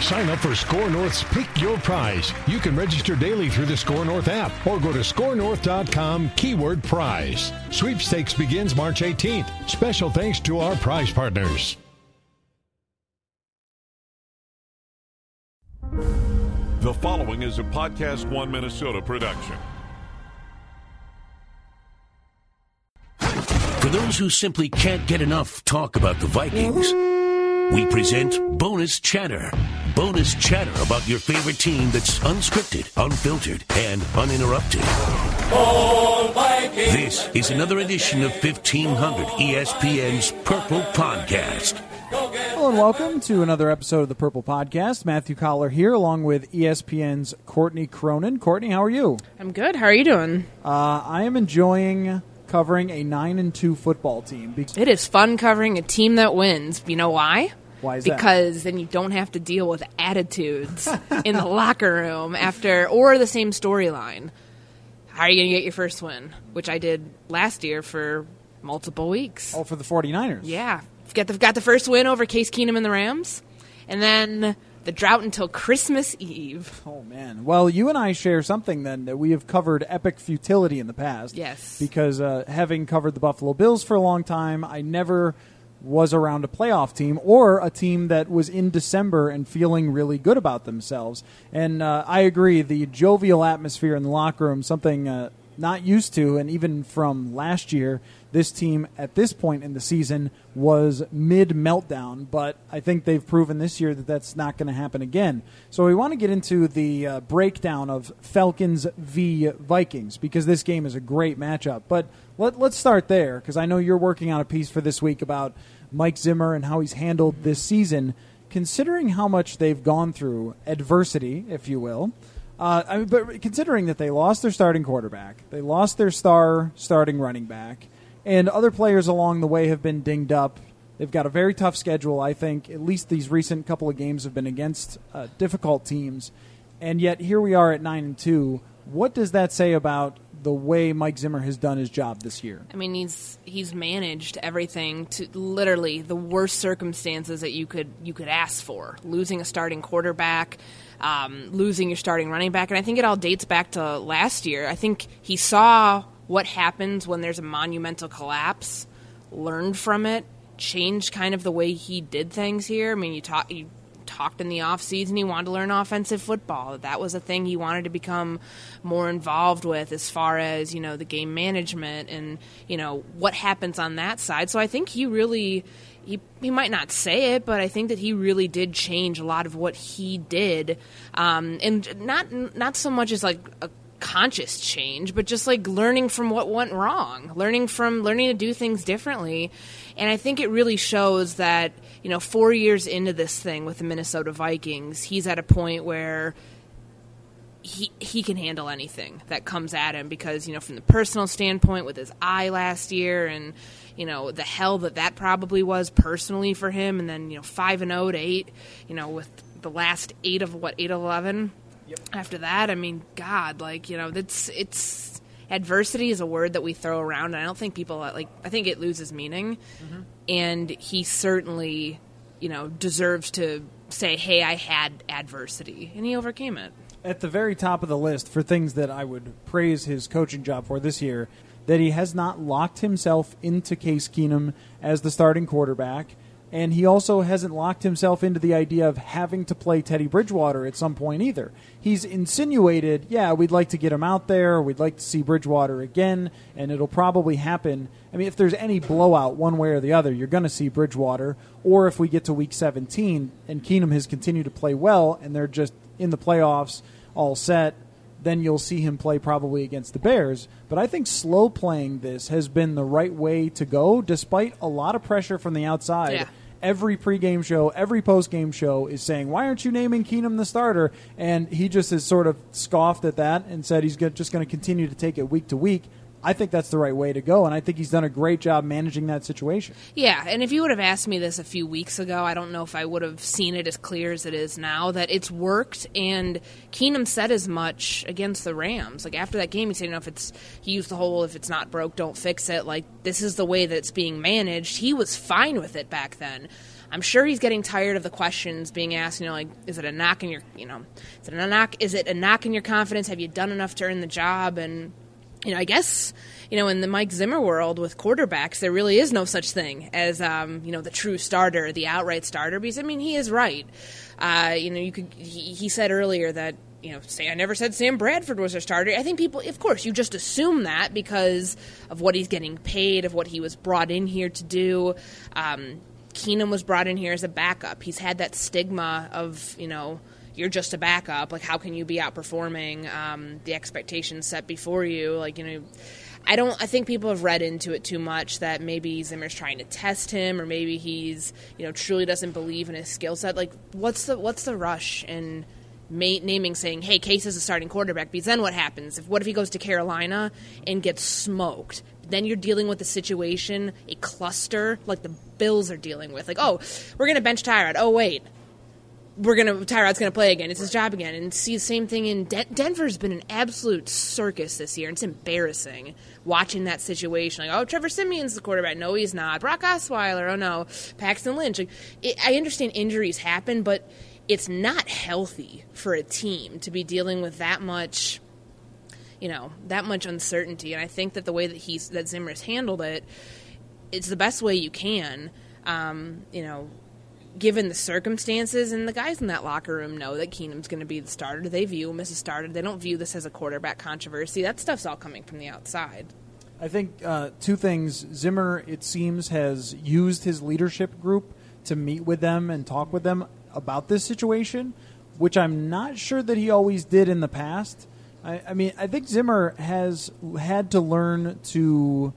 Sign up for SKOR North's Pick Your Prize. You can register daily through the SKOR North app or go to skornorth.com keyword prize. Sweepstakes begins March 18th. Special thanks to our prize partners. The following is a Podcast One Minnesota production. For those who simply can't get enough talk about the Vikings, we present Bonus Chatter. Bonus chatter about your favorite team that's unscripted, unfiltered, and uninterrupted. This is another edition of 1500 ESPN's Purple Podcast. Hello and welcome to another episode of the Purple Podcast. Matthew Coller here, along with ESPN's Courtney Cronin. Courtney, how are you? I'm good. How are you doing? Uh, I am enjoying covering a nine and two football team. It is fun covering a team that wins. You know why? Why is that? because then you don't have to deal with attitudes in the locker room after or the same storyline. How are you going to get your first win? Which I did last year for multiple weeks. oh, for the 49ers. Yeah, got the got the first win over Case Keenum and the Rams, and then the drought until Christmas Eve. Oh man. Well, you and I share something then that we have covered epic futility in the past. Yes. Because uh, having covered the Buffalo Bills for a long time, I never was around a playoff team or a team that was in December and feeling really good about themselves. And uh, I agree, the jovial atmosphere in the locker room, something uh, not used to, and even from last year, this team at this point in the season was mid meltdown, but I think they've proven this year that that's not going to happen again. So we want to get into the uh, breakdown of Falcons v Vikings because this game is a great matchup. But let, let's start there because I know you're working on a piece for this week about Mike Zimmer and how he's handled this season. Considering how much they've gone through adversity, if you will, uh, I mean, but considering that they lost their starting quarterback, they lost their star starting running back, and other players along the way have been dinged up. They've got a very tough schedule. I think at least these recent couple of games have been against uh, difficult teams, and yet here we are at nine and two. What does that say about the way Mike Zimmer has done his job this year? I mean, he's he's managed everything to literally the worst circumstances that you could you could ask for. Losing a starting quarterback, um, losing your starting running back, and I think it all dates back to last year. I think he saw what happens when there's a monumental collapse, learned from it, changed kind of the way he did things here. I mean, you talk you talked in the off season he wanted to learn offensive football. That was a thing he wanted to become more involved with as far as, you know, the game management and, you know, what happens on that side. So I think he really he, he might not say it, but I think that he really did change a lot of what he did, um, and not not so much as like a conscious change, but just like learning from what went wrong, learning from learning to do things differently. And I think it really shows that, you know, four years into this thing with the Minnesota Vikings, he's at a point where he he can handle anything that comes at him because you know from the personal standpoint with his eye last year and you know the hell that that probably was personally for him and then you know 5 and 0 to 8 you know with the last 8 of what 8 11 after that I mean god like you know that's it's adversity is a word that we throw around and I don't think people like I think it loses meaning mm-hmm. and he certainly you know deserves to say hey I had adversity and he overcame it at the very top of the list for things that I would praise his coaching job for this year that he has not locked himself into Case Keenum as the starting quarterback. And he also hasn't locked himself into the idea of having to play Teddy Bridgewater at some point either. He's insinuated, yeah, we'd like to get him out there, we'd like to see Bridgewater again, and it'll probably happen. I mean, if there's any blowout one way or the other, you're going to see Bridgewater. Or if we get to week 17 and Keenum has continued to play well and they're just in the playoffs, all set, then you'll see him play probably against the Bears. But I think slow playing this has been the right way to go, despite a lot of pressure from the outside. Yeah. Every pregame show, every postgame show is saying, "Why aren't you naming Keenum the starter?" And he just has sort of scoffed at that and said he's just going to continue to take it week to week. I think that's the right way to go, and I think he's done a great job managing that situation. Yeah, and if you would have asked me this a few weeks ago, I don't know if I would have seen it as clear as it is now that it's worked. And Keenum said as much against the Rams. Like after that game, he said, "You know, if it's he used the whole if it's not broke, don't fix it." Like this is the way that it's being managed. He was fine with it back then. I'm sure he's getting tired of the questions being asked. You know, like, is it a knock in your, you know, is it a knock? Is it a knock in your confidence? Have you done enough to earn the job? And you know, I guess, you know, in the Mike Zimmer world with quarterbacks, there really is no such thing as, um, you know, the true starter, the outright starter, because, I mean, he is right. Uh, you know, you could, he, he said earlier that, you know, say I never said Sam Bradford was a starter. I think people, of course, you just assume that because of what he's getting paid, of what he was brought in here to do. Um, Keenum was brought in here as a backup. He's had that stigma of, you know, you're just a backup. Like, how can you be outperforming um, the expectations set before you? Like, you know, I don't. I think people have read into it too much that maybe Zimmer's trying to test him, or maybe he's, you know, truly doesn't believe in his skill set. Like, what's the what's the rush in ma- naming saying, "Hey, Case is a starting quarterback"? Because then what happens? If what if he goes to Carolina and gets smoked? Then you're dealing with a situation, a cluster like the Bills are dealing with. Like, oh, we're going to bench Tyrod. Oh, wait, we're gonna Tyrod's gonna play again. It's his job again, and see the same thing in Den- Denver's been an absolute circus this year. And It's embarrassing watching that situation. Like, oh, Trevor Siemian's the quarterback. No, he's not. Brock Osweiler. Oh no, Paxton Lynch. Like, it, I understand injuries happen, but it's not healthy for a team to be dealing with that much. You know that much uncertainty, and I think that the way that he's that Zimmer's handled it, it's the best way you can. Um, you know, given the circumstances, and the guys in that locker room know that Keenum's going to be the starter. They view him as a starter. They don't view this as a quarterback controversy. That stuff's all coming from the outside. I think uh, two things. Zimmer, it seems, has used his leadership group to meet with them and talk with them about this situation, which I'm not sure that he always did in the past. I, I mean, I think Zimmer has had to learn to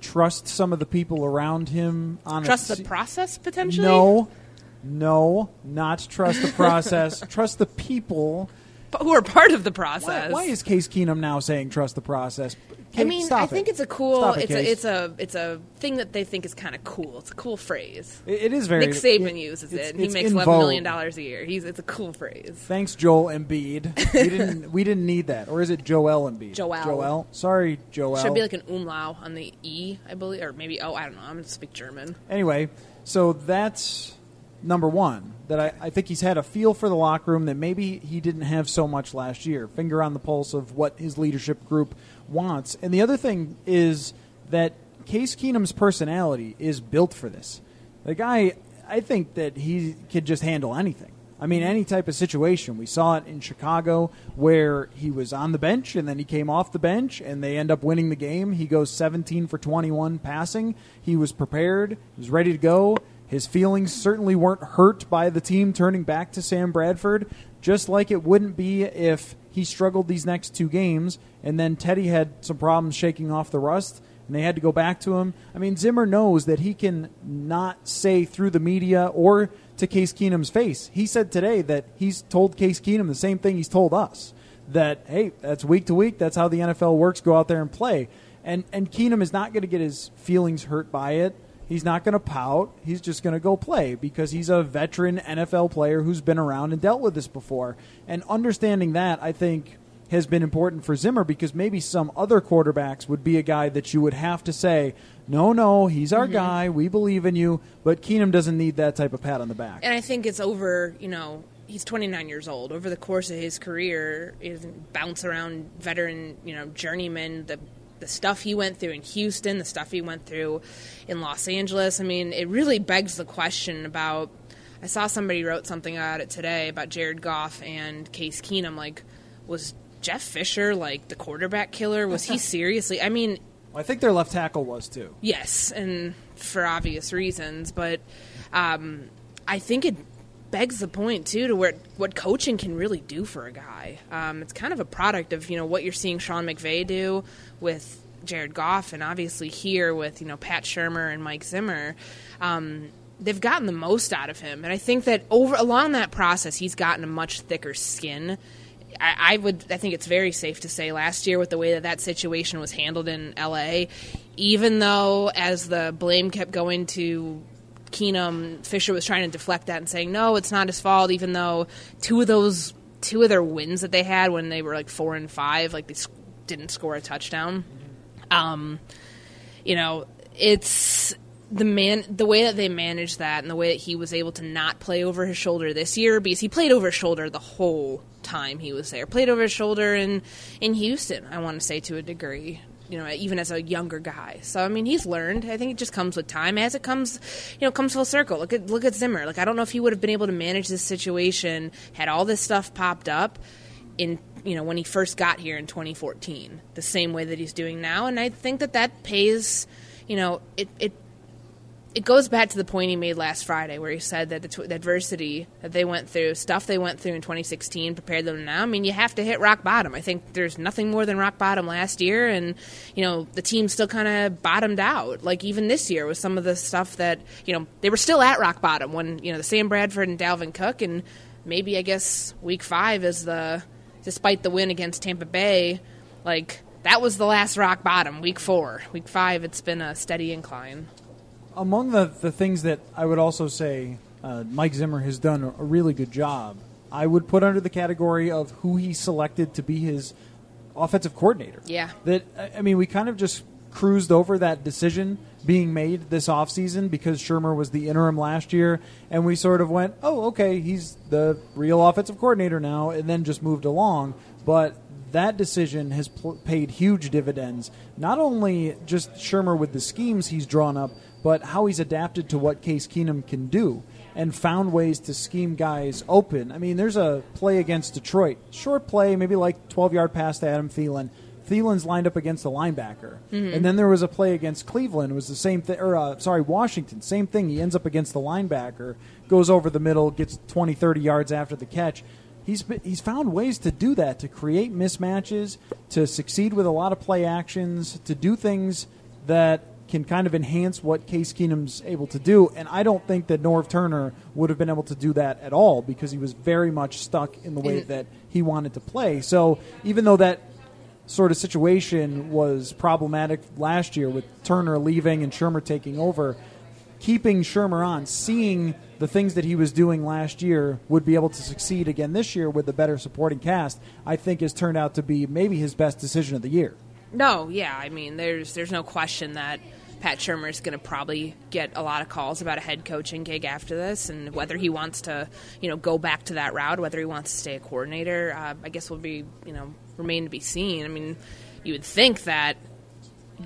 trust some of the people around him on Trust a, the process potentially. No, no, not trust the process. trust the people. But who are part of the process. why is Case Keenum now saying trust the process? I mean, stop I it. think it's a cool. It, it's Case. a it's a it's a thing that they think is kind of cool. It's a cool phrase. It- it is very. Nick Saban it- uses it's- it. He makes in eleven million vogue. dollars a year. He's it's a cool phrase. Thanks, Joel Embiid. We didn't. we didn't need that, or is it Joel Embiid? Joel. Joel. Sorry, Joel. Should be like an umlau on the e, I believe, or maybe oh, I don't know. I'm gonna speak German. anyway, so that's number one. That I, I think he's had a feel for the locker room that maybe he didn't have so much last year. Finger on the pulse of what his leadership group wants. And the other thing is that Case Keenum's personality is built for this. The guy, I think that he could just handle anything. I mean, any type of situation. We saw it in Chicago where he was on the bench and then he came off the bench and they end up winning the game. He goes 17 for 21 passing. He was prepared, he was ready to go. His feelings certainly weren't hurt by the team turning back to Sam Bradford, just like it wouldn't be if he struggled these next two games and then Teddy had some problems shaking off the rust and they had to go back to him. I mean, Zimmer knows that he can not say through the media or to Case Keenum's face. He said today that he's told Case Keenum the same thing he's told us that hey, that's week to week. That's how the NFL works. Go out there and play. And and Keenum is not going to get his feelings hurt by it. He's not going to pout. He's just going to go play because he's a veteran NFL player who's been around and dealt with this before. And understanding that, I think, has been important for Zimmer because maybe some other quarterbacks would be a guy that you would have to say, no, no, he's our mm-hmm. guy. We believe in you. But Keenum doesn't need that type of pat on the back. And I think it's over. You know, he's 29 years old. Over the course of his career, is bounce around veteran, you know, journeyman. The the stuff he went through in Houston, the stuff he went through in Los Angeles. I mean, it really begs the question about. I saw somebody wrote something about it today about Jared Goff and Case Keenum. Like, was Jeff Fisher like the quarterback killer? Was he seriously? I mean, I think their left tackle was too. Yes, and for obvious reasons, but um, I think it begs the point too to where what coaching can really do for a guy. Um, it's kind of a product of you know what you're seeing Sean McVay do with Jared Goff, and obviously here with you know Pat Shurmur and Mike Zimmer. Um, they've gotten the most out of him, and I think that over along that process, he's gotten a much thicker skin. I, I would, I think it's very safe to say last year with the way that that situation was handled in LA, even though as the blame kept going to Keenum, Fisher was trying to deflect that and saying no, it's not his fault, even though two of those two of their wins that they had when they were like four and five, like they didn't score a touchdown. Um, you know, it's the man the way that they managed that and the way that he was able to not play over his shoulder this year because he played over his shoulder the whole time he was there. Played over his shoulder in in Houston, I want to say to a degree. You know, even as a younger guy. So I mean, he's learned. I think it just comes with time. As it comes, you know, comes full circle. Look at look at Zimmer. Like I don't know if he would have been able to manage this situation had all this stuff popped up in you know when he first got here in 2014, the same way that he's doing now. And I think that that pays. You know, it it it goes back to the point he made last Friday, where he said that the, the, adversity that they went through, stuff they went through in 2016, prepared them now. I mean, you have to hit rock bottom. I think there's nothing more than rock bottom last year, and you know the team still kind of bottomed out. Like even this year with some of the stuff that you know they were still at rock bottom when you know the Sam Bradford and Dalvin Cook, and maybe I guess week five is the despite the win against Tampa Bay, like that was the last rock bottom. Week four, week five, it's been a steady incline among the, the things that I would also say uh, Mike Zimmer has done a really good job, I would put under the category of who he selected to be his offensive coordinator. Yeah. That I mean, we kind of just cruised over that decision being made this offseason because Shurmur was the interim last year, and we sort of went, oh, okay, he's the real offensive coordinator now, and then just moved along. But that decision has pl- paid huge dividends. Not only just Shurmur with the schemes he's drawn up, but how he's adapted to what Case Keenum can do and found ways to scheme guys open. I mean, there's a play against Detroit, short play, maybe like 12 yard pass to Adam Thielen. Thielen's lined up against the linebacker, mm-hmm. and then there was a play against Cleveland. It was the same thing, or uh, sorry, Washington. Same thing. He ends up against the linebacker, goes over the middle, gets 20, 30 yards after the catch. He's he's found ways to do that, to create mismatches, to succeed with a lot of play actions, to do things that can kind of enhance what Case Keenum's able to do. And I don't think that Norv Turner would have been able to do that at all because he was very much stuck in the way that he wanted to play. So even though that sort of situation was problematic last year with Turner leaving and Shurmur taking over, keeping Shurmur on, seeing the things that he was doing last year would be able to succeed again this year with a better supporting cast, I think has turned out to be maybe his best decision of the year. No, yeah, I mean, there's there's no question that Pat Shurmur is going to probably get a lot of calls about a head coaching gig after this, and whether he wants to, you know, go back to that route, whether he wants to stay a coordinator, uh, I guess will be, you know, remain to be seen. I mean, you would think that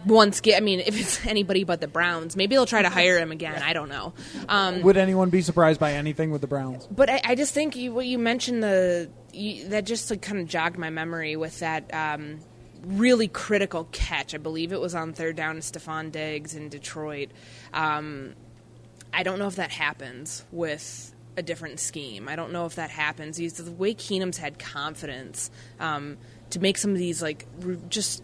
once get, I mean, if it's anybody but the Browns, maybe they'll try to hire him again. I don't know. Um, would anyone be surprised by anything with the Browns? But I, I just think you, what you mentioned the you, that just like, kind of jogged my memory with that. Um, really critical catch. I believe it was on third down to Stefon Diggs in Detroit. Um, I don't know if that happens with a different scheme. I don't know if that happens. He's, the way Keenum's had confidence um, to make some of these like just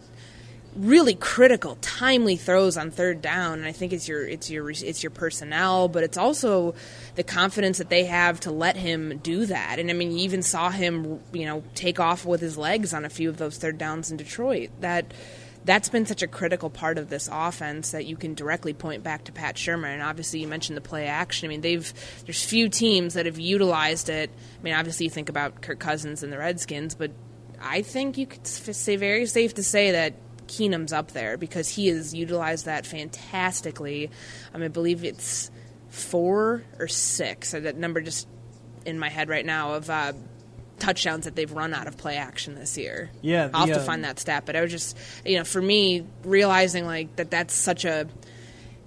really critical, timely throws on third down. And I think it's your it's your it's your personnel, but it's also the confidence that they have to let him do that. And I mean, you even saw him, you know, take off with his legs on a few of those third downs in Detroit. That that's been such a critical part of this offense that you can directly point back to Pat Shurmur. And obviously, you mentioned the play action. I mean, they've there's few teams that have utilized it. I mean, obviously, you think about Kirk Cousins and the Redskins, but I think you could say very safe to say that Keenum's up there because he has utilized that fantastically. Um, I believe it's four or six. That number just in my head right now of uh, touchdowns that they've run out of play action this year. Yeah, the, I'll have to uh, find that stat. But I was just, you know, for me, realizing like that that's such a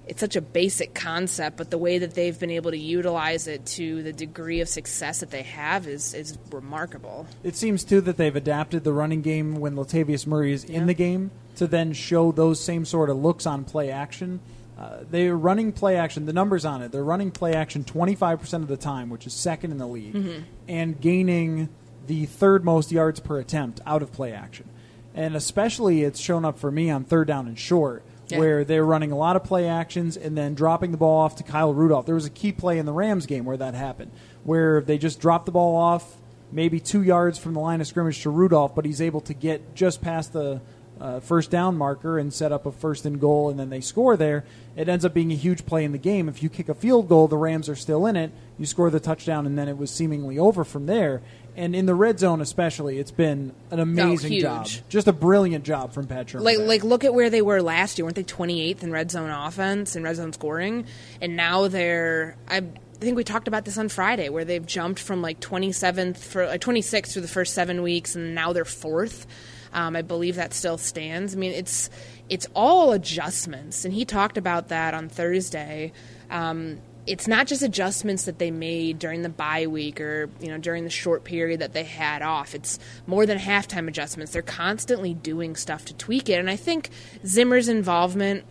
it's such a basic concept, but the way that they've been able to utilize it to the degree of success that they have is is remarkable. It seems too that they've adapted the running game when Latavius Murray is yeah. in the game to then show those same sort of looks on play action. Uh, they're running play action. The numbers on it. They're running play action 25% of the time, which is second in the league, Mm-hmm. and gaining the third most yards per attempt out of play action. And especially, it's shown up for me on third down and short, Yeah. where they're running a lot of play actions and then dropping the ball off to Kyle Rudolph. There was a key play in the Rams game where that happened, where they just dropped the ball off maybe two yards from the line of scrimmage to Rudolph, but he's able to get just past the uh, first down marker and set up a first and goal, and then they score there. It ends up being a huge play in the game. If you kick a field goal, the Rams are still in it. You score the touchdown, and then it was seemingly over from there. And in the red zone, especially, it's been an amazing huge. job, just a brilliant job from Pat Shurmur. Like, like, look at where they were last year. Weren't they 28th in red zone offense and red zone scoring? And now they're. I think we talked about this on Friday, where they've jumped from like 27th for like 26th through the first seven weeks, and now they're fourth. Um, I believe that still stands. I mean, it's it's all adjustments, and he talked about that on Thursday. Um, it's not just adjustments that they made during the bye week or you know during the short period that they had off. It's more than halftime adjustments. They're constantly doing stuff to tweak it, and I think Zimmer's involvement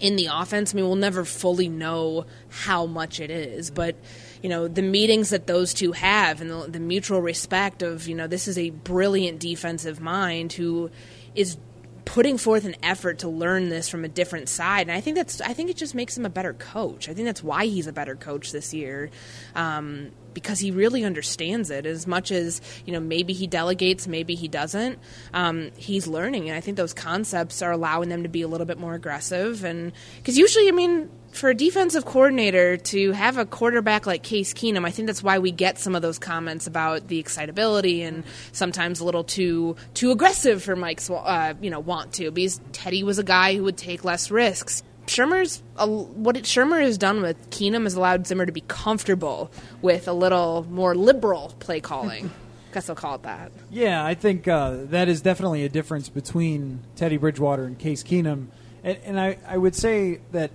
in the offense. I mean, we'll never fully know how much it is, but you know the meetings that those two have and the, the mutual respect of you know this is a brilliant defensive mind who is putting forth an effort to learn this from a different side. And i think that's i think it just makes him a better coach. I think that's why he's a better coach this year um, because he really understands it. As much as you know maybe he delegates maybe he doesn't um, he's learning. And i think those concepts are allowing them to be a little bit more aggressive. And because usually i mean for a defensive coordinator to have a quarterback like Case Keenum, I think that's why we get some of those comments about the excitability and sometimes a little too too aggressive for Mike's uh, you know want to because Teddy was a guy who would take less risks. Shurmur's uh, what it, Shurmur has done with Keenum has allowed Zimmer to be comfortable with a little more liberal play calling. Guess I'll call it that. Yeah, I think uh, that is definitely a difference between Teddy Bridgewater and Case Keenum. And, and I, I would say that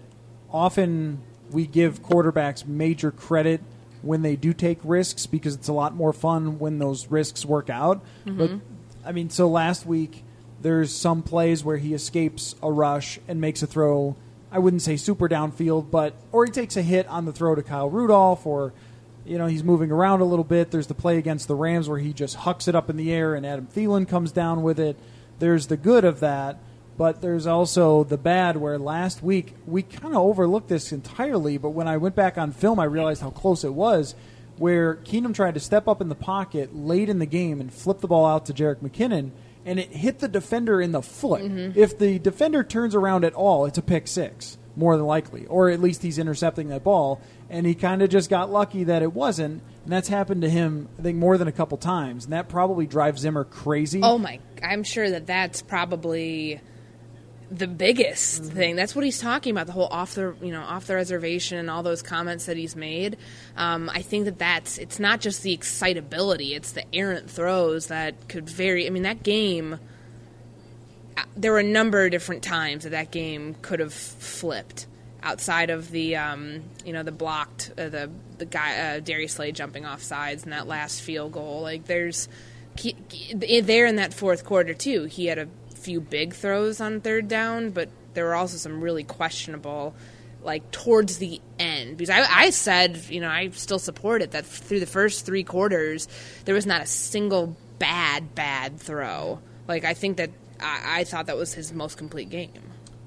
often we give quarterbacks major credit when they do take risks because it's a lot more fun when those risks work out. Mm-hmm. But I mean, so last week there's some plays where he escapes a rush and makes a throw. I wouldn't say super downfield, but or he takes a hit on the throw to Kyle Rudolph, or you know he's moving around a little bit. There's the play against the Rams where he just hucks it up in the air and Adam Thielen comes down with it. There's the good of that, but there's also the bad where last week we kind of overlooked this entirely. But when I went back on film, I realized how close it was. Where Keenum tried to step up in the pocket late in the game and flip the ball out to Jerick McKinnon, and it hit the defender in the foot. Mm-hmm. If the defender turns around at all, it's a pick six, more than likely, or at least he's intercepting that ball. And he kind of just got lucky that it wasn't, and that's happened to him, I think, more than a couple times, and that probably drives Zimmer crazy. Oh my! I'm sure that that's probably the biggest thing. That's what he's talking about. The whole off the you know off the reservation and all those comments that he's made. Um, I think that that's it's not just the excitability; it's the errant throws that could vary. I mean, that game. uh, There were a number of different times that that game could have flipped outside of the um, you know the blocked uh, the the guy uh, Darius Slay jumping off sides and that last field goal. Like there's he- he- there in that fourth quarter too. He had a few big throws on third down, but there were also some really questionable, like towards the end. Because I, I said, you know, I still support it that through the first three quarters there was not a single bad bad throw. Like I think that I, I thought that was his most complete game.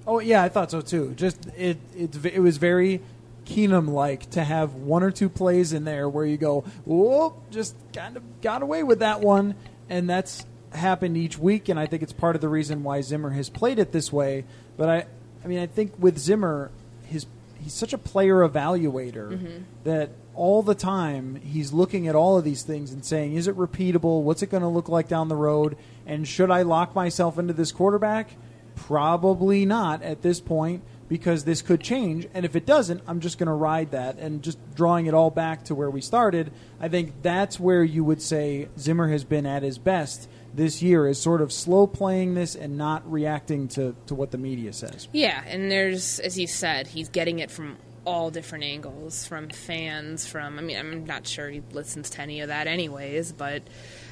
Oh yeah, I thought so too. Just it it it was very Keenum like to have one or two plays in there where you go, whoop, just kind of got away with that one, and that's happened each week. And I think it's part of the reason why Zimmer has played it this way. But I, I mean, I think with Zimmer, his he's such a player evaluator mm-hmm. that all the time he's looking at all of these things and saying, is it repeatable? What's it going to look like down the road? And should I lock myself into this quarterback? Probably not at this point because this could change. And if it doesn't, I'm just going to ride that. And just drawing it all back to where we started, I think that's where you would say Zimmer has been at his best this year is sort of slow playing this and not reacting to, to what the media says. Yeah, and there's, as you said, he's getting it from all different angles, from fans, from. I mean, I'm not sure he listens to any of that, anyways, but.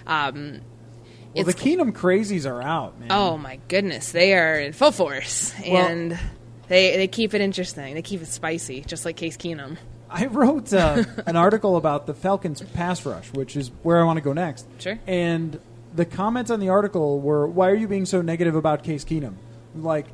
Um, Well, the Keenum crazies are out, man. Oh my goodness, they are in full force, Well, and They they keep it interesting. They keep it spicy, just like Case Keenum. I wrote uh, an article about the Falcons pass rush, which is where I want to go next. Sure. And the comments on the article were, "Why are you being so negative about Case Keenum?" Like,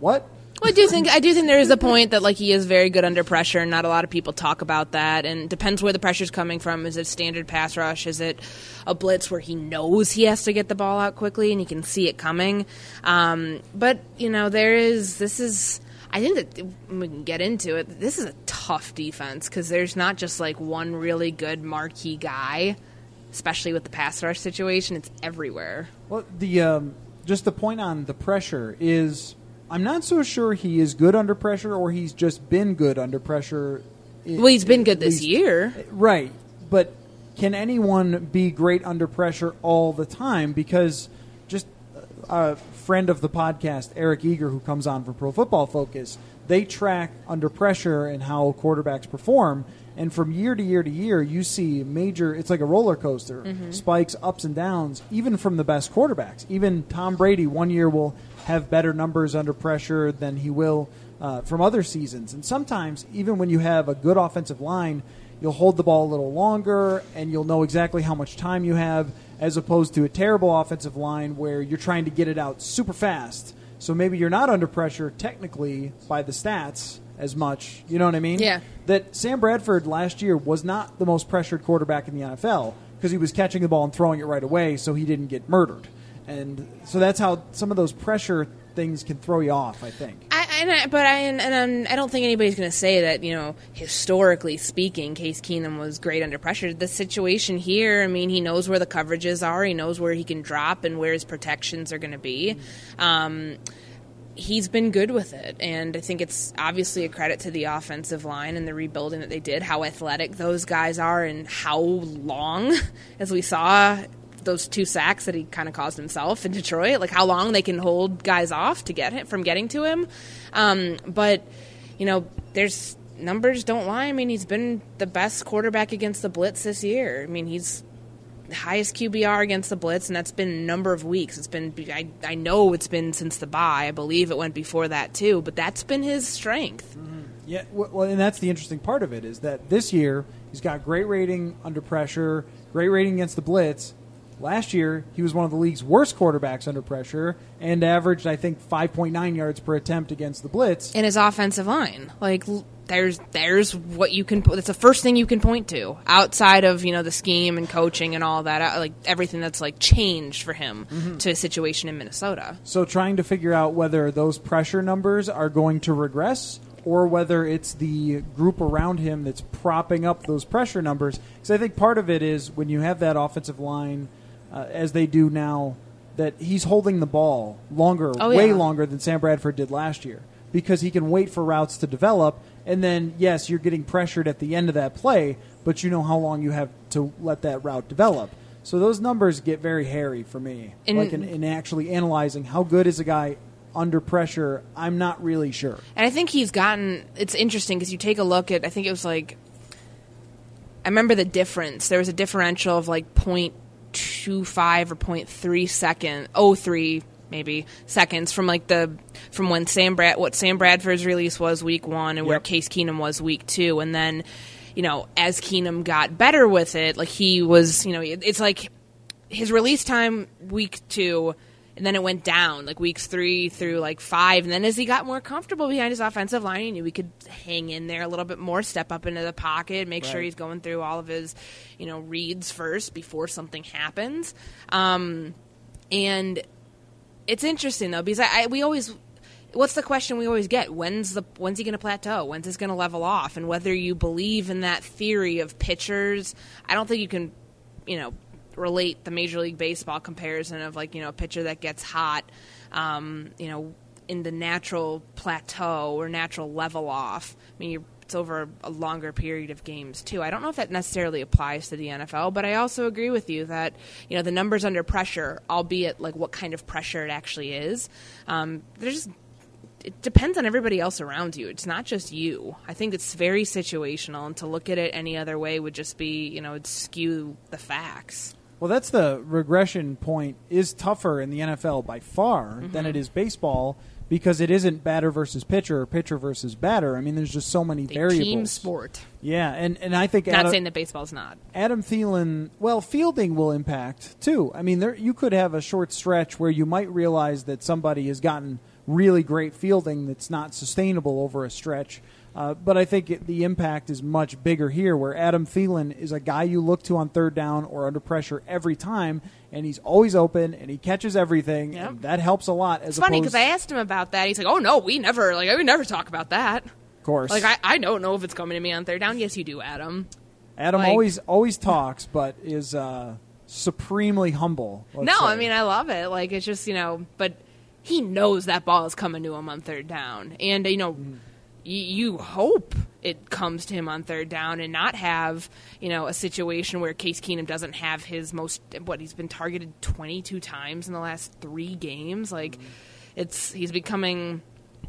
what? Well, I do think I do think there is a point that like he is very good under pressure, and not a lot of people talk about that. And depends where the pressure is coming from. Is it standard pass rush? Is it a blitz where he knows he has to get the ball out quickly and you can see it coming? Um, but you know, there is this is. I think that we can get into it. This is a tough defense because there's not just like one really good marquee guy, especially with the pass rush situation. It's everywhere. Well, the um, just the point on the pressure is I'm not so sure he is good under pressure or he's just been good under pressure. Well, he's been good this least. year. Right. But can anyone be great under pressure all the time? Because just a friend of the podcast, Eric Eager, who comes on for Pro Football Focus, they track under pressure and how quarterbacks perform. And from year to year to year, you see major, it's like a roller coaster, mm-hmm. spikes, ups and downs, even from the best quarterbacks. Even Tom Brady, one year will have better numbers under pressure than he will uh, from other seasons. And sometimes, even when you have a good offensive line, you'll hold the ball a little longer and you'll know exactly how much time you have, as opposed to a terrible offensive line where you're trying to get it out super fast. So maybe you're not under pressure technically by the stats as much. You know what I mean? Yeah. That Sam Bradford last year was not the most pressured quarterback in the NFL because he was catching the ball and throwing it right away, so he didn't get murdered and so that's how some of those pressure things can throw you off. I think. I, and I, but I and, and I don't think anybody's going to say that you know historically speaking, Case Keenum was great under pressure. The situation here, I mean, he knows where the coverages are, he knows where he can drop and where his protections are going to be. Um, he's been good with it. And I think it's obviously a credit to the offensive line and the rebuilding that they did, how athletic those guys are, and how long, as we saw those two sacks that he kind of caused himself in Detroit, like how long they can hold guys off to get him from getting to him. Um, but you know, there's numbers don't lie. I mean, he's been the best quarterback against the blitz this year. I mean, he's highest QBR against the blitz, and that's been a number of weeks. It's been I, I know it's been since the bye. I believe it went before that too, but that's been his strength. Mm-hmm. Yeah, well, and that's the interesting part of it is that this year he's got great rating under pressure, great rating against the blitz, Last year, he was one of the league's worst quarterbacks under pressure and averaged, I think, 5.9 yards per attempt against the blitz. In his offensive line, like there's there's what you can. That's the first thing you can point to outside of you know the scheme and coaching and all that. Uh, like everything that's like changed for him mm-hmm. to a situation in Minnesota. So trying to figure out whether those pressure numbers are going to regress or whether it's the group around him that's propping up those pressure numbers. Because I think part of it is when you have that offensive line uh, as they do now, that he's holding the ball longer, oh, way yeah. longer than Sam Bradford did last year, because he can wait for routes to develop. And then, yes, you're getting pressured at the end of that play, but you know how long you have to let that route develop. So those numbers get very hairy for me. Like in, in actually analyzing how good is a guy under pressure, I'm not really sure. And I think he's gotten. It's interesting because you take a look at. I think it was like. I remember the difference. There was a differential of like point 0.25 or 0.3 second, oh three maybe seconds from like the from when Sam Brad what Sam Bradford's release was week one and yep. where Case Keenum was week two, and then you know as Keenum got better with it, like he was, you know, it's like his release time week two and then it went down like weeks three through like five and then as he got more comfortable behind his offensive line he knew he could hang in there a little bit more step up into the pocket make right. sure he's going through all of his you know reads first before something happens um, and it's interesting though because I, I, we always what's the question we always get? When's the when's he going to plateau? When's this going to level off? And whether you believe in that theory of pitchers i don't think you can you know relate the Major League Baseball comparison of like you know a pitcher that gets hot, um, you know, in the natural plateau or natural level off. I mean, it's over a longer period of games too. I don't know if that necessarily applies to the NFL, but I also agree with you that you know the numbers under pressure, albeit like what kind of pressure it actually is, um, there's it depends on everybody else around you. It's not just you. I think it's very situational, and to look at it any other way would just be, you know, skew the facts. Well, that's the regression point is tougher in the NFL by far mm-hmm. than it is baseball because it isn't batter versus pitcher or pitcher versus batter. I mean, there's just so many A variables. team sport. Yeah, and and I think Not Adam, saying that baseball's not. Adam Thielen, well, fielding will impact too. I mean, there you could have a short stretch where you might realize that somebody has gotten really great fielding that's not sustainable over a stretch. Uh, but I think it, the impact is much bigger here, where Adam Thielen is a guy you look to on third down or under pressure every time, and he's always open and he catches everything. Yep. And that helps a lot. As It's funny because I asked him about that. He's like, "Oh no, we never like we never talk about that." of course, Like I, I don't know if it's coming to me on third down. Yes, you do, Adam. Adam like- always always talks, but is uh, supremely humble. no, say. I mean I love it. Like it's just you know, but he knows that ball is coming to him on third down, and you know, Mm-hmm. You hope it comes to him on third down and not have you know a situation where Case Keenum doesn't have his most what he's been targeted twenty two times in the last three games. Like it's he's becoming.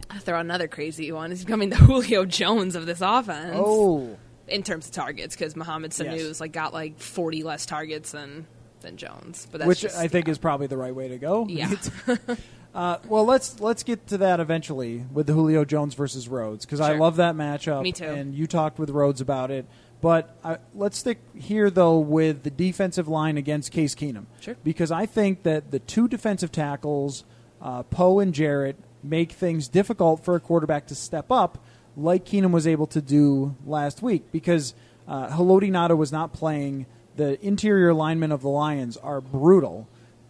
I'll throw another crazy one. He's becoming the Julio Jones of this offense. Oh. in terms of targets, because Mohamed Sanu's Yes. like got like forty less targets than than Jones. But that's which just, I think yeah. is probably the right way to go. Yeah. uh, well, let's let's get to that eventually with the Julio Jones versus Rhodes because I Sure. love that matchup. Me too. And you talked with Rhodes about it, but I, let's stick here though with the defensive line against Case Keenum. Sure. Because I think that the two defensive tackles, uh, Poe and Jarrett, make things difficult for a quarterback to step up, like Keenum was able to do last week. Because uh, Haloti Ngata was not playing. The interior linemen of the Lions are brutal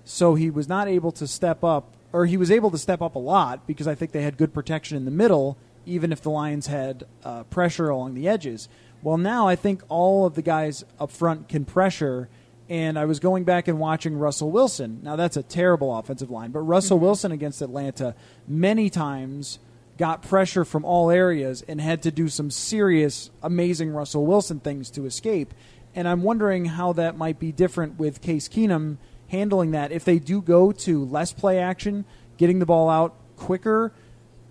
so he was not able to step up, or he was able to step up a lot because I think they had good protection in the middle, even if the Lions had uh, pressure along the edges. Well, now I think all of the guys up front can pressure, and I was going back and watching Russell Wilson. Now that's a terrible offensive line, but Russell Wilson against Atlanta many times got pressure from all areas and had to do some serious, amazing Russell Wilson things to escape. And I'm wondering how that might be different with Case Keenum handling that. If they do go to less play action, getting the ball out quicker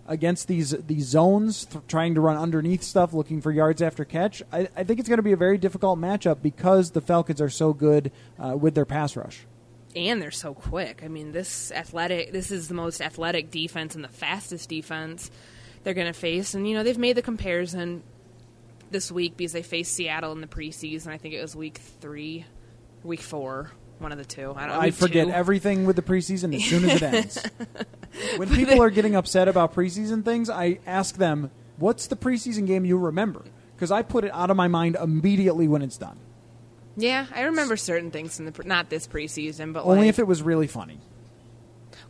against these these zones, th- trying to run underneath stuff, looking for yards after catch, I, I think it's going to be a very difficult matchup because the Falcons are so good uh, with their pass rush. and they're so quick. I mean, this athletic. This is the most athletic defense and the fastest defense they're going to face. And you know, they've made the comparison this week because they faced Seattle in the preseason. I think it was week three, week four, one of the two. I don't. I forget two. everything with the preseason as soon as it ends. when people are getting upset about preseason things, I ask them, "What's the preseason game you remember?" Because I put it out of my mind immediately when it's done. Yeah, I remember certain things in the pre- not this preseason, but Only like, if it was really funny.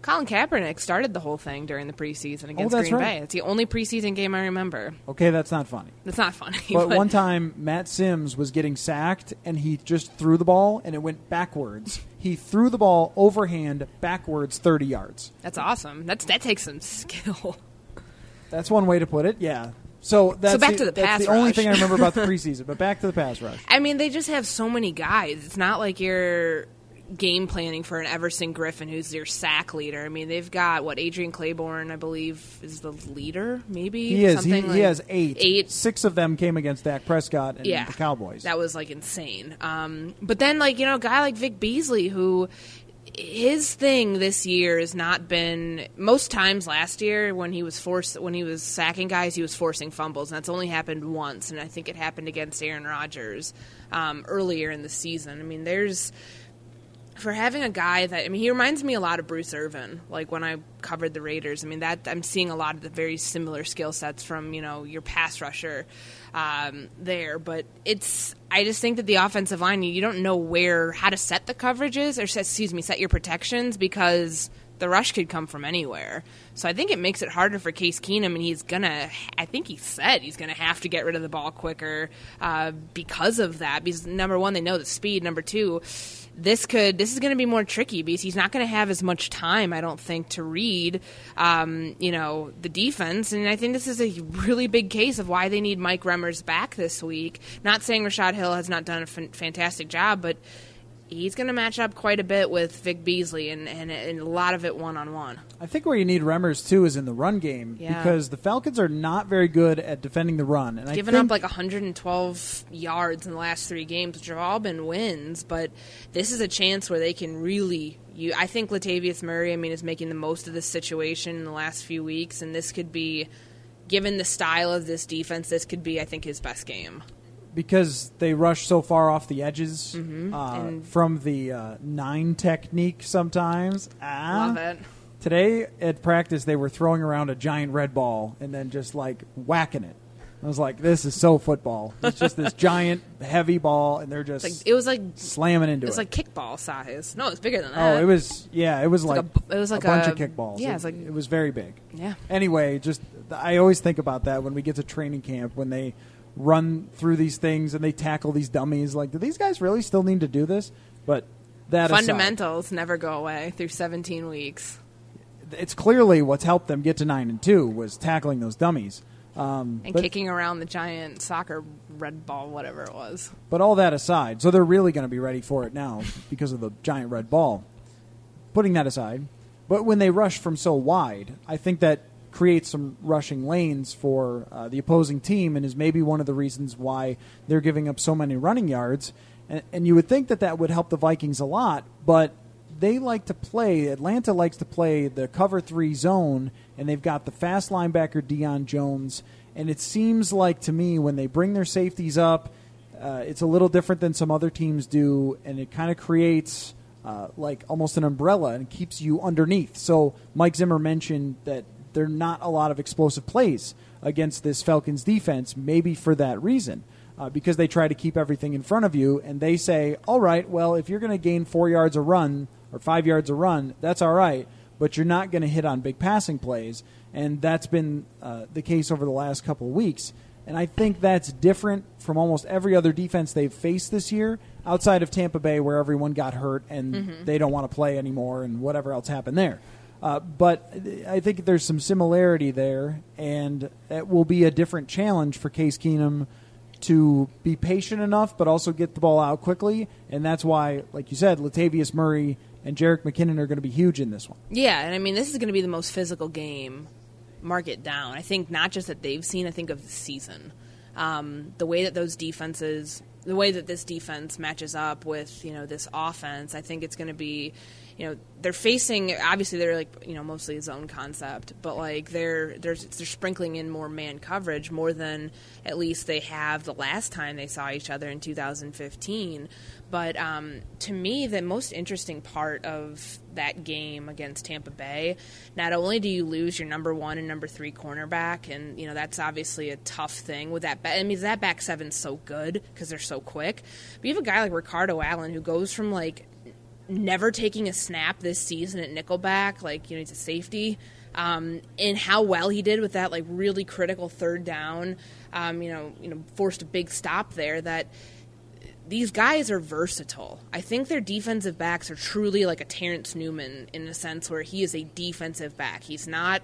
Colin Kaepernick started the whole thing during the preseason against Oh, that's Green right. Bay. It's the only preseason game I remember. Okay, that's not funny. That's not funny, But one time, Matt Simms was getting sacked, and he just threw the ball, and it went backwards. He threw the ball overhand backwards 30 yards. that's awesome. That's that takes some skill. That's one way to put it. Yeah. So that's so back to the that's pass the only thing I remember about the preseason. But back to the pass rush. I mean, they just have so many guys. It's not like you're game planning for an Everson Griffen who's your sack leader. I mean, they've got what Adrian Clayborn, I believe, is the leader. Maybe He is. He, Something he like- has eight. Eight. Six of them came against Dak Prescott and yeah, the Cowboys. That was like insane. Um, but then, like you know, a guy like Vic Beasley, who his thing this year has not been most times last year when he was forced when he was sacking guys, he was forcing fumbles, and that's only happened once, and I think it happened against Aaron Rodgers um, earlier in the season. I mean, there's for having a guy that I mean, he reminds me a lot of Bruce Irvin. Like when I covered the Raiders, I mean that I'm seeing a lot of the very similar skill sets from you know your pass rusher um, there. But it's I just think that the offensive line you don't know where how to set the coverages or excuse me set your protections because the rush could come from anywhere. So I think it makes it harder for Case Keenum, and he's gonna. I think he said he's gonna have to get rid of the ball quicker uh, because of that. Because number one, they know the speed. Number two, this could this is going to be more tricky because he's not going to have as much time, I don't think, to read, um, you know, the defense. And I think this is a really big case of why they need Mike Remmers back this week. Not saying Rashod Hill has not done a fantastic job, but he's going to match up quite a bit with Vic Beasley, and, and, and a lot of it one on one. I think where you need Remmers too is in the run game Yeah. because the Falcons are not very good at defending the run. And Given I think, Given up like 112 yards in the last three games, which have all been wins, but this is a chance where they can really. You, I think Latavius Murray, I mean, is making the most of this situation in the last few weeks, and this could be, given the style of this defense, this could be, I think, his best game. Because they rush so far off the edges uh, Mm-hmm. And- from the uh, nine technique sometimes. Ah. Love it. Today at practice, they were throwing around a giant red ball and then just like whacking it. I was like, "This is so football." It's just this giant, heavy ball, and they're just Like it was like slamming into it It was like kickball size. No, it's bigger than that. oh, it was yeah, it was like, like a- it was like a bunch a- of kickballs. yeah, it, it's like- it was very big. Yeah. Anyway, just I always think about that when we get to training camp when they run through these things and they tackle these dummies. Like, do these guys really still need to do this? But that aside, fundamentals never go away through 17 weeks. it's clearly what's helped them get to nine and two was tackling those dummies. Um, And but, kicking around the giant soccer red ball, whatever it was. but all that aside, so they're really going to be ready for it now because of the giant red ball. Putting that aside, but when they rush from so wide, I think that creates some rushing lanes for uh, the opposing team, and is maybe one of the reasons why they're giving up so many running yards. And, and you would think that that would help the Vikings a lot, but they like to play. Atlanta likes to play the cover three zone, and they've got the fast linebacker Deion Jones. And it seems like to me when they bring their safeties up, uh, it's a little different than some other teams do, and it kind of creates uh, like almost an umbrella and keeps you underneath. So Mike Zimmer mentioned that there are not a lot of explosive plays against this Falcons defense, maybe for that reason. Uh, because they try to keep everything in front of you, and they say, "All right, well, if you're going to gain four yards a run or five yards a run, that's all right, but you're not going to hit on big passing plays." And that's been uh, the case over the last couple of weeks. And I think that's different from almost every other defense they've faced this year, outside of Tampa Bay, where everyone got hurt and they don't want to play anymore, and whatever else happened there. Uh, but I think there's some similarity there, and it will be a different challenge for Case Keenum to be patient enough, but also get the ball out quickly. And that's why, like you said, Latavius Murray and Jerick McKinnon are going to be huge in this one. Yeah, and I mean, this is going to be the most physical game. Mark it down. I think not just that they've seen, I think of the season. Um, the way that those defenses, the way that this defense matches up with, you know, this offense, I think it's going to be, you know, they're facing, obviously they're like, you know, mostly zone concept, but like they're, they're, they're sprinkling in more man coverage more than at least they have the last time they saw each other in 2015. But um, to me, the most interesting part of that game against Tampa Bay, not only do you lose your number one and number three cornerback, and you know that's obviously a tough thing with that. I mean, that back seven's so good because they're so quick. But you have a guy like Ricardo Allen who goes from like never taking a snap this season at nickelback, like you know he's a safety, um, and how well he did with that like really critical third down, um, you know, you know forced a big stop there. That these guys are versatile. I think their defensive backs are truly like a Terrence Newman in a sense where he is a defensive back. He's not.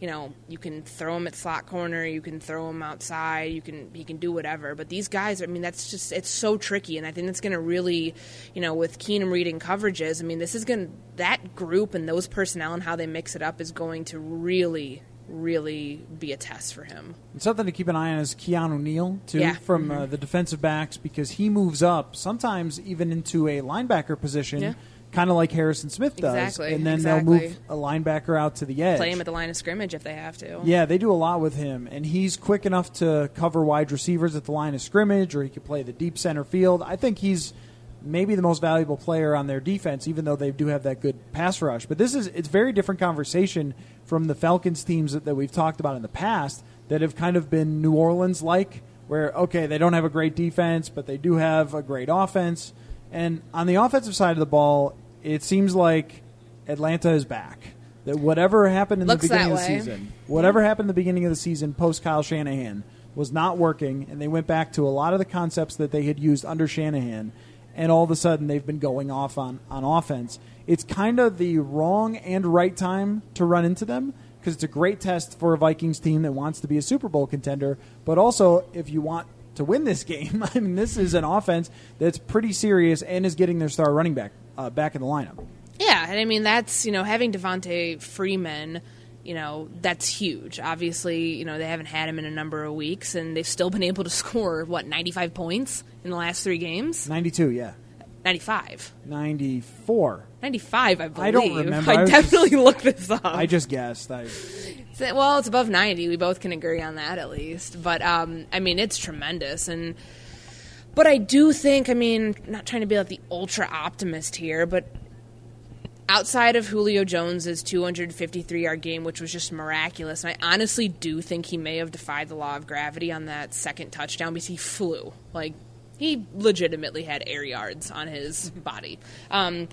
You know, you can throw him at slot corner, you can throw him outside, you can he can do whatever. But these guys, I mean, that's just it's so tricky, and I think that's going to really, you know, with Keenum reading coverages. I mean, this is going to that group and those personnel and how they mix it up is going to really, really be a test for him. And something to keep an eye on is Keanu Neal too Yeah. from uh, the defensive backs because he moves up sometimes even into a linebacker position, Yeah. Kind of like Harrison Smith does, Exactly, and then exactly. they'll move a linebacker out to the edge. Play him at the line of scrimmage if they have to. Yeah, they do a lot with him, and he's quick enough to cover wide receivers at the line of scrimmage, or he could play the deep center field. I think he's maybe the most valuable player on their defense, even though they do have that good pass rush. But this is it's very different conversation from the Falcons teams that, that we've talked about in the past that have kind of been New Orleans like, where okay they don't have a great defense, but they do have a great offense. And on the offensive side of the ball, it seems like Atlanta is back. That whatever happened in Looks the beginning of the way. season, whatever happened at the beginning of the season post Kyle Shanahan was not working, and they went back to a lot of the concepts that they had used under Shanahan, and all of a sudden they've been going off on, on offense. It's kind of the wrong and right time to run into them because it's a great test for a Vikings team that wants to be a Super Bowl contender, but also if you want to win this game. I mean, this is an offense that's pretty serious and is getting their star running back uh, back in the lineup. Yeah, and I mean that's you know having Devonta Freeman, you know that's huge. Obviously, you know they haven't had him in a number of weeks, and they've still been able to score what ninety five points in the last three games. Ninety two, yeah. 95. 94. 95, I believe. I don't remember. I, I definitely just, looked this up. I just guessed. I, well, it's above 90. We both can agree on that at least. But, um, I mean, it's tremendous. And. But I do think, I mean, not trying to be like the ultra optimist here, but outside of Julio Jones's 253 yard game, which was just miraculous, and I honestly do think he may have defied the law of gravity on that second touchdown because he flew. Like, he legitimately had air yards on his body. Um,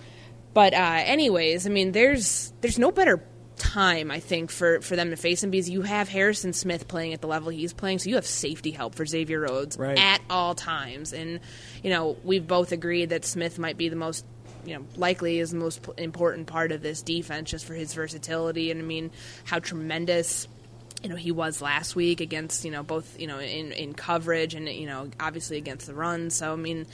but uh, anyways, I mean, there's there's no better time I think for for them to face him because you have Harrison Smith playing at the level he's playing, so you have safety help for Xavier Rhodes right. at all times. And you know, we've both agreed that Smith might be the most you know, likely is the most important part of this defense just for his versatility and I mean how tremendous you know he was last week against you know both you know in in coverage and you know obviously against the run. So I mean,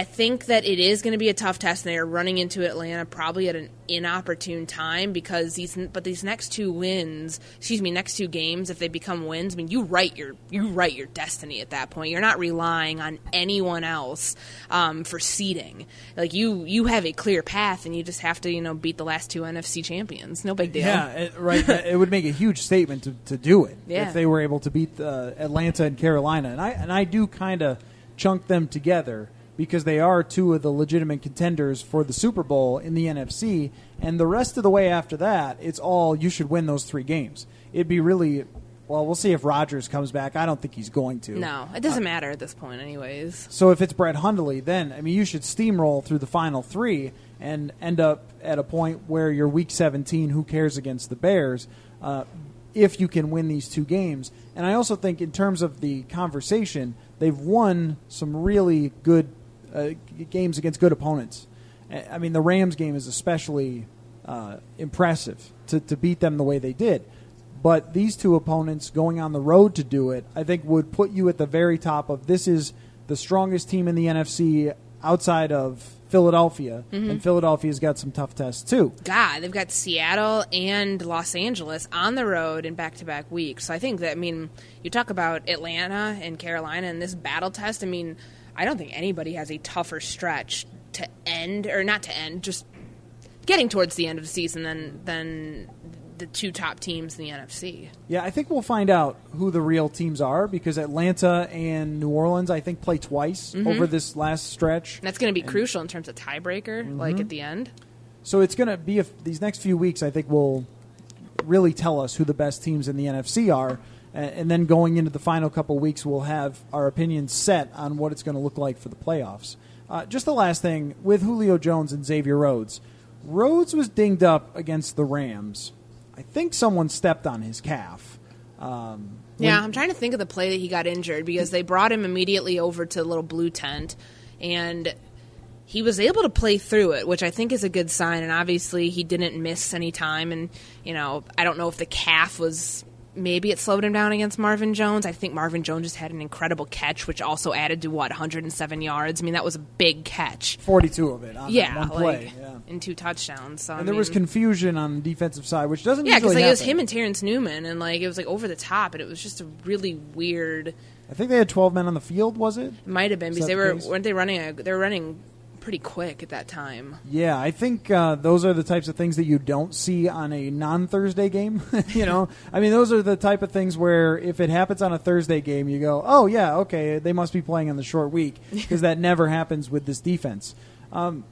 I think that it is going to be a tough test. And they're running into Atlanta probably at an inopportune time because these, but these next two wins, excuse me, next two games, if they become wins, I mean, you write your you write your destiny at that point. You're not relying on anyone else um, for seeding. Like you, you have a clear path, and you just have to, you know, beat the last two NFC champions. No big deal. Yeah, it, right. it would make a huge statement to, to do it yeah. if they were able to beat uh, Atlanta and Carolina, and I and I do kind of chunk them together because they are two of the legitimate contenders for the Super Bowl in the NFC. And the rest of the way after that, it's all you should win those three games. It'd be really. Well, we'll see if Rodgers comes back. I don't think he's going to. No, it doesn't uh, matter at this point, anyways. So if it's Brett Hundley, then I mean you should steamroll through the final three and end up at a point where you're Week 17. Who cares against the Bears? Uh, if you can win these two games, and I also think in terms of the conversation, they've won some really good uh, games against good opponents. I mean, the Rams game is especially uh, impressive to, to beat them the way they did. But these two opponents going on the road to do it, I think, would put you at the very top of this is the strongest team in the NFC outside of Philadelphia, mm-hmm. and Philadelphia's got some tough tests too. God, they've got Seattle and Los Angeles on the road in back-to-back weeks. So I think that I mean, you talk about Atlanta and Carolina and this battle test. I mean, I don't think anybody has a tougher stretch to end or not to end, just getting towards the end of the season than than the two top teams in the NFC. Yeah, I think we'll find out who the real teams are because Atlanta and New Orleans, I think, play twice mm-hmm. over this last stretch. And that's going to be and, crucial in terms of tiebreaker, mm-hmm. like at the end. So it's going to be a, these next few weeks. I think will really tell us who the best teams in the NFC are and then going into the final couple weeks, we'll have our opinions set on what it's going to look like for the playoffs. Uh, just the last thing with Julio Jones and Xavier Rhodes. Rhodes was dinged up against the Rams. I think someone stepped on his calf. Um, yeah, I'm trying to think of the play that he got injured because they brought him immediately over to the little blue tent, and he was able to play through it, which I think is a good sign. And obviously, he didn't miss any time. And you know, I don't know if the calf was maybe it slowed him down against Marvin Jones. I think Marvin Jones just had an incredible catch, which also added to what 107 yards. I mean, that was a big catch. 42 of it. yeah, one play. Like, yeah. in two touchdowns. So, and I there mean, was confusion on the defensive side, which doesn't. Yeah, because like, it was him and Terrence Newman, and like it was like over the top, and it was just a really weird. I think they had 12 men on the field. Was it? It might have been because they were weren't they running a they were running pretty quick at that time. Yeah, I think uh, those are the types of things that you don't see on a non Thursday game. you know, I mean, those are the type of things where if it happens on a Thursday game, you go, oh, yeah, okay, they must be playing on the short week because that never happens with this defense. Um,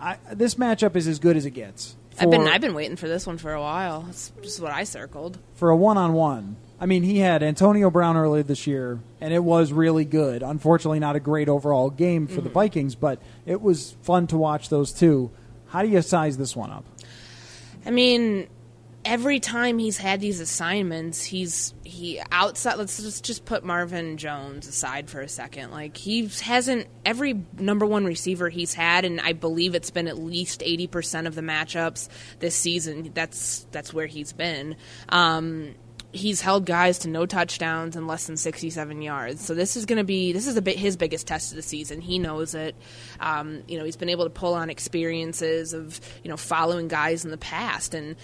I, this matchup is as good as it gets. I've been I've been waiting for this one for a while. That's just what I circled for a one on one. I mean, he had Antonio Brown earlier this year, and it was really good. Unfortunately, not a great overall game for mm-hmm. the Vikings, but it was fun to watch those two. How do you size this one up? I mean, every time he's had these assignments, he's he outside. Let's just just put Marvin Jones aside for a second. Like he hasn't every number one receiver he's had, and I believe it's been at least eighty percent of the matchups this season. That's that's where he's been. Um, he's held guys to no touchdowns and less than 67 yards. So this is going to be this is a bit his biggest test of the season. He knows it. Um, you know, he's been able to pull on experiences of you know following guys in the past, and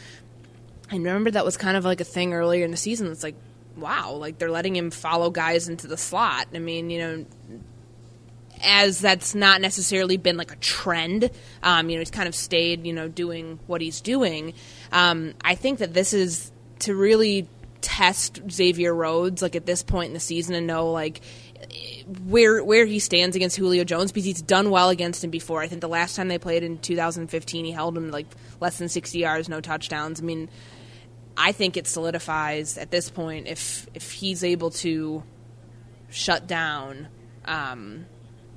I remember that was kind of like a thing earlier in the season. It's like, wow, like they're letting him follow guys into the slot. I mean, you know, as that's not necessarily been like a trend. Um, you know, he's kind of stayed, you know, doing what he's doing. Um, I think that this is to really test Xavier Rhodes, like at this point in the season, and know like where where he stands against Julio Jones because he's done well against him before. I think the last time they played in 2015, he held him like less than 60 yards, no touchdowns. I mean, I think it solidifies at this point if if he's able to shut down. Um,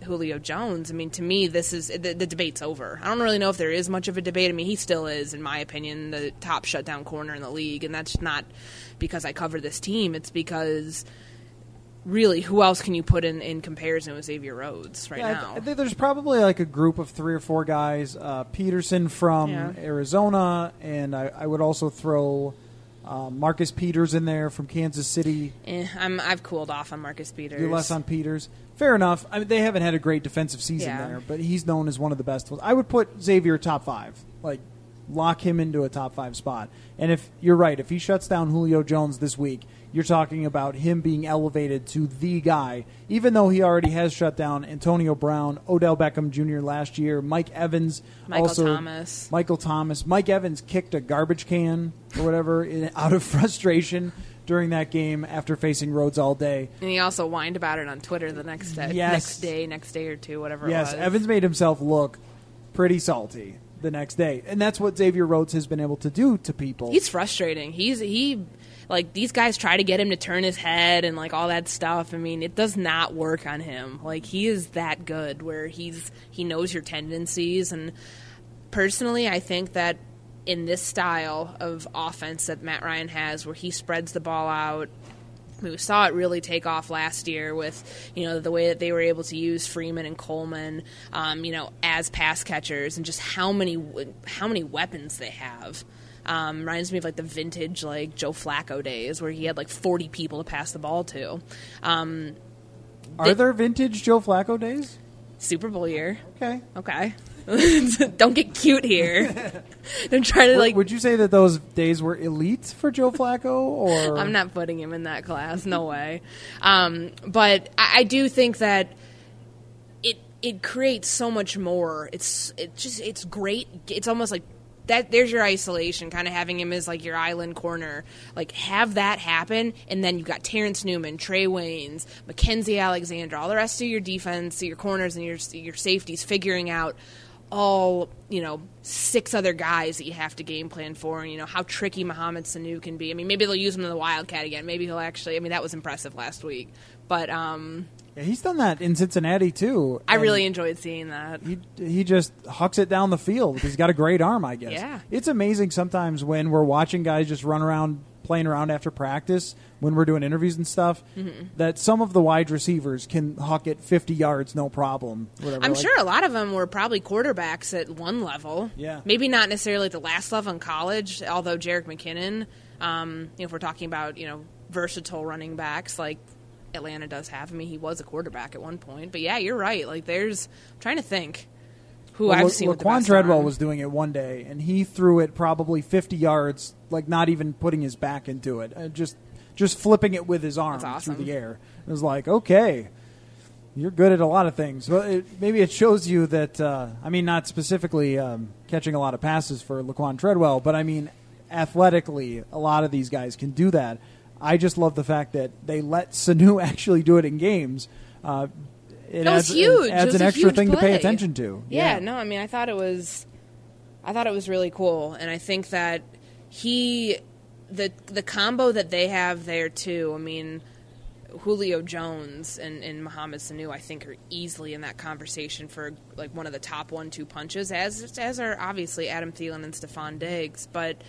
Julio Jones. I mean, to me, this is the, the, debate's over. I don't really know if there is much of a debate. I mean, he still is, in my opinion, the top shutdown corner in the league, and that's not because I cover this team. It's because really, who else can you put in, in comparison with Xavier Rhodes right yeah, now? I, th- I, think there's probably like a group of three or four guys. Uh, Peterson from yeah. Arizona, and I, I would also throw um, Marcus Peters in there from Kansas City. Eh, I'm, I've cooled off on Marcus Peters. You're less on Peters. Fair enough. I mean, they haven't had a great defensive season yeah. there, but he's known as one of the best. I would put Xavier top five. Like, lock him into a top five spot. And if you're right, if he shuts down Julio Jones this week, you're talking about him being elevated to the guy, even though he already has shut down Antonio Brown, Odell Beckham Jr. last year, Mike Evans, Michael also Thomas. Michael Thomas. Mike Evans kicked a garbage can or whatever in, out of frustration during that game after facing Rhodes all day. And he also whined about it on Twitter the next day, yes. next day, next day or two, whatever. Yes, Evans made himself look pretty salty the next day, and that's what Xavier Rhodes has been able to do to people. He's frustrating. He's he like these guys try to get him to turn his head and like all that stuff. I mean, it does not work on him. Like he is that good where he's he knows your tendencies and personally, I think that in this style of offense that Matt Ryan has where he spreads the ball out we saw it really take off last year with you know the way that they were able to use Freeman and Coleman, um, you know, as pass catchers, and just how many how many weapons they have. Um, reminds me of like the vintage like Joe Flacco days where he had like 40 people to pass the ball to. Um, Are there vintage Joe Flacco days? Super Bowl year. Okay. Okay. Don't get cute here. Don't try to like. Would you say that those days were elite for Joe Flacco, or I'm not putting him in that class. No way. Um, but I, I do think that it it creates so much more. It's it just it's great. It's almost like that there's your isolation, kind of having him as like your island corner. Like have that happen, and then you've got Terrence Newman, Trae Waynes, Mackensie Alexander, all the rest of your defense, your corners, and your your safeties figuring out all you know six other guys that you have to game plan for, and you know how tricky Mohamed Sanu can be. I mean, maybe they'll use him in the Wildcat again. Maybe he'll actually. I mean, that was impressive last week, but um, yeah, he's done that in Cincinnati too. I really enjoyed seeing that. He he just hucks it down the field he's got a great arm. I guess. Yeah. It's amazing sometimes when we're watching guys just run around playing around after practice when we're doing interviews and stuff mm-hmm. that some of the wide receivers can huck it 50 yards no problem whatever. i'm like, sure a lot of them were probably quarterbacks at one level yeah maybe not necessarily at the last level in college although Jerick McKinnon um, you know, if we're talking about you know versatile running backs like Atlanta does have. I mean, he was a quarterback at one point. But yeah, you're right. Like, there's I'm trying to think who well, I've seen. Well, Laquan Treadwell arm. was doing it one day, and he threw it probably 50 yards, like not even putting his back into it, uh, just just flipping it with his arm awesome. through the air. It was like, okay, you're good at a lot of things. Well, it, maybe it shows you that. Uh, I mean, not specifically um, catching a lot of passes for Laquan Treadwell, but I mean, athletically, a lot of these guys can do that. I just love the fact that they let Sanu actually do it in games. Uh, it adds, huge. It adds an extra thing play. to pay attention to. Yeah, yeah, no, I mean, I thought it was, I thought it was really cool, and I think that he, the the combo that they have there too. I mean, Julio Jones and, and Mohamed Sanu, I think, are easily in that conversation for like one of the top one-two punches, as as are obviously Adam Thielen and Stefon Diggs, but.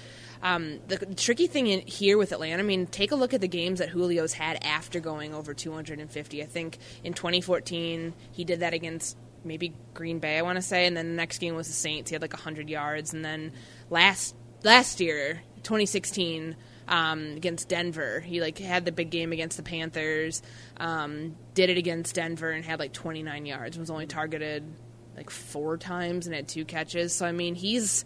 Um, the tricky thing in, here with Atlanta, I mean, take a look at the games that Julio's had after going over 250. I think in 2014 he did that against maybe Green Bay, I want to say, and then the next game was the Saints. He had like 100 yards, and then last last year, 2016, um, against Denver. He like had the big game against the Panthers, um, did it against Denver and had like 29 yards. Was only targeted like four times and had two catches. So I mean, he's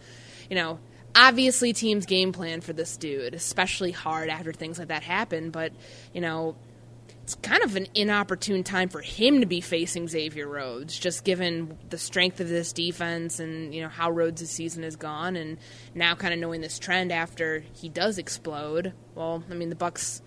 you know obviously teams game plan for this dude, especially hard after things like that happen. But you know, it's kind of an inopportune time for him to be facing Xavier Rhodes, just given the strength of this defense and you know how Rhodes' season has gone, and now kind of knowing this trend after he does explode. Well, I mean the Bucks.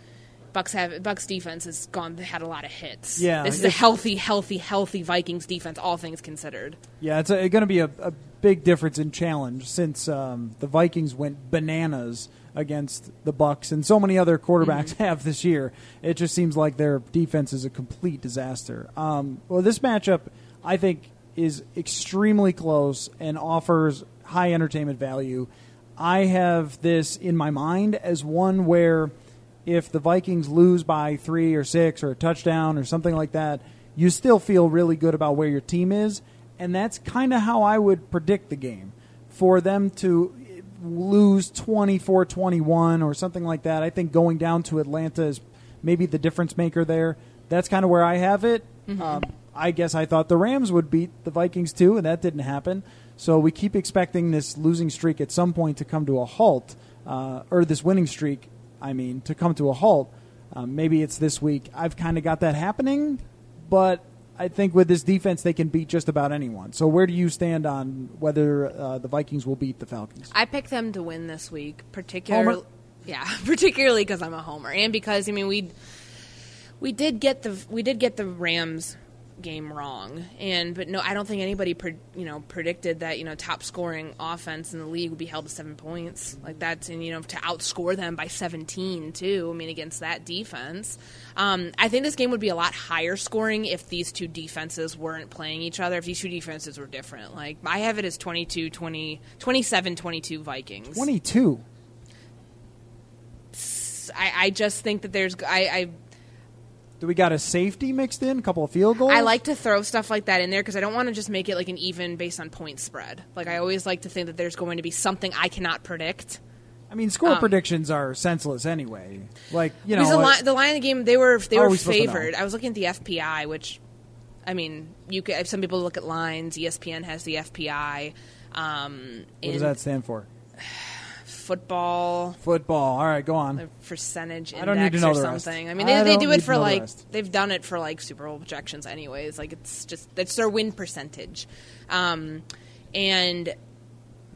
Bucks have Bucks defense has gone had a lot of hits. Yeah, this is a healthy, healthy, healthy Vikings defense, all things considered. Yeah, it's going to be a, a, big difference in challenge since um, the Vikings went bananas against the Bucks and so many other quarterbacks mm-hmm. have this year. It just seems like their defense is a complete disaster. Um, well, this matchup, I think, is extremely close and offers high entertainment value. I have this in my mind as one where if the Vikings lose by three or six or a touchdown or something like that, you still feel really good about where your team is. And that's kind of how I would predict the game. For them to lose 24 21 or something like that. I think going down to Atlanta is maybe the difference maker there. That's kind of where I have it. Mm-hmm. Um, I guess I thought the Rams would beat the Vikings too, and that didn't happen. So we keep expecting this losing streak at some point to come to a halt, uh, or this winning streak, I mean, to come to a halt. Um, maybe it's this week. I've kind of got that happening, but I think with this defense, they can beat just about anyone. So where do you stand on whether uh, the Vikings will beat the Falcons? I picked them to win this week, particularly. Yeah, particularly because I'm a homer, and because I mean we we did get the we did get the Rams game wrong. And but no, I don't think anybody pre- you know predicted that you know top scoring offense in the league would be held to seven points like that's and you know to outscore them by 17 too. I mean against that defense, um, I think this game would be a lot higher scoring if these two defenses weren't playing each other. If these two defenses were different, like I have it as 22, 20, 27, 22 Vikings. 22. I, I just think that there's I, I do we got a safety mixed in? A couple of field goals? I like to throw stuff like that in there because I don't want to just make it like an even based on point spread. Like I always like to think that there's going to be something I cannot predict. I mean, score um, predictions are senseless anyway. Like you know, the, line, the line of the game they were they were we favored. I was looking at the FPI, which I mean, you could, some people look at lines. ESPN has the FPI. Um, what does that stand for? Football. Football. All right, go on. percentage index I don't need to know or the something. Rest. I mean, they, I they do it for like they've done it for like Super Bowl projections, anyways. Like it's just that's their win percentage, um, and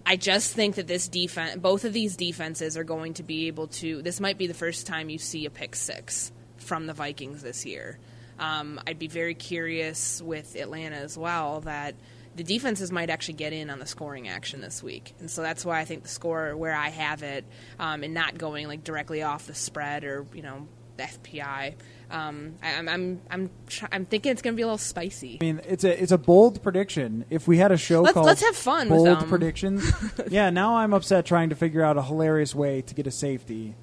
I just think that this defense, both of these defenses, are going to be able to. This might be the first time you see a pick six from the Vikings this year. Um, I'd be very curious with Atlanta as well that the defenses might actually get in on the scoring action this week, and so that's why I think the score where I have it, um, and not going like directly off the spread or you know the FPI. Um, I, am I'm I'm I'm thinking it's going to be a little spicy. I mean, it's a it's a bold prediction. If we had a show let's, called Let's have fun bold predictions, yeah. Now I'm upset trying to figure out a hilarious way to get a safety.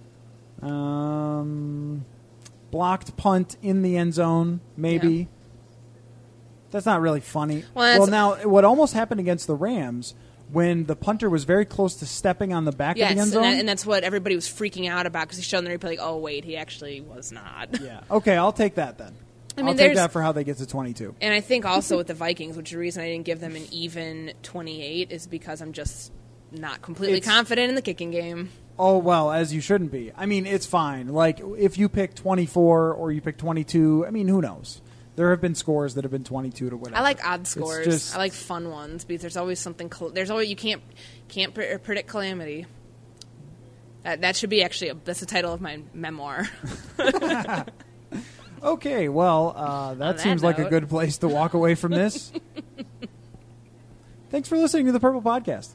Um, blocked punt in the end zone, maybe. Yeah. That's not really funny. Well, well, now what almost happened against the Rams when the punter was very close to stepping on the back yes, of the end zone, and, that, and that's what everybody was freaking out about because he showed in the replay like, oh wait, he actually was not. Yeah. Okay, I'll take that then. I mean, I'll take that for how they get to 22. And I think also with the Vikings, which the reason I didn't give them an even 28 is because I'm just not completely it's, confident in the kicking game. Oh well, as you shouldn't be. I mean, it's fine. Like if you pick 24 or you pick 22, I mean, who knows? There have been scores that have been 22 to whatever. I like odd scores. Just, I like fun ones because there's always something. There's always you can't can't pre- predict calamity. That, that should be actually a, that's the title of my memoir. okay, well, uh, that, seems that like a good place to walk away from this. Thanks for listening to the Purple Podcast.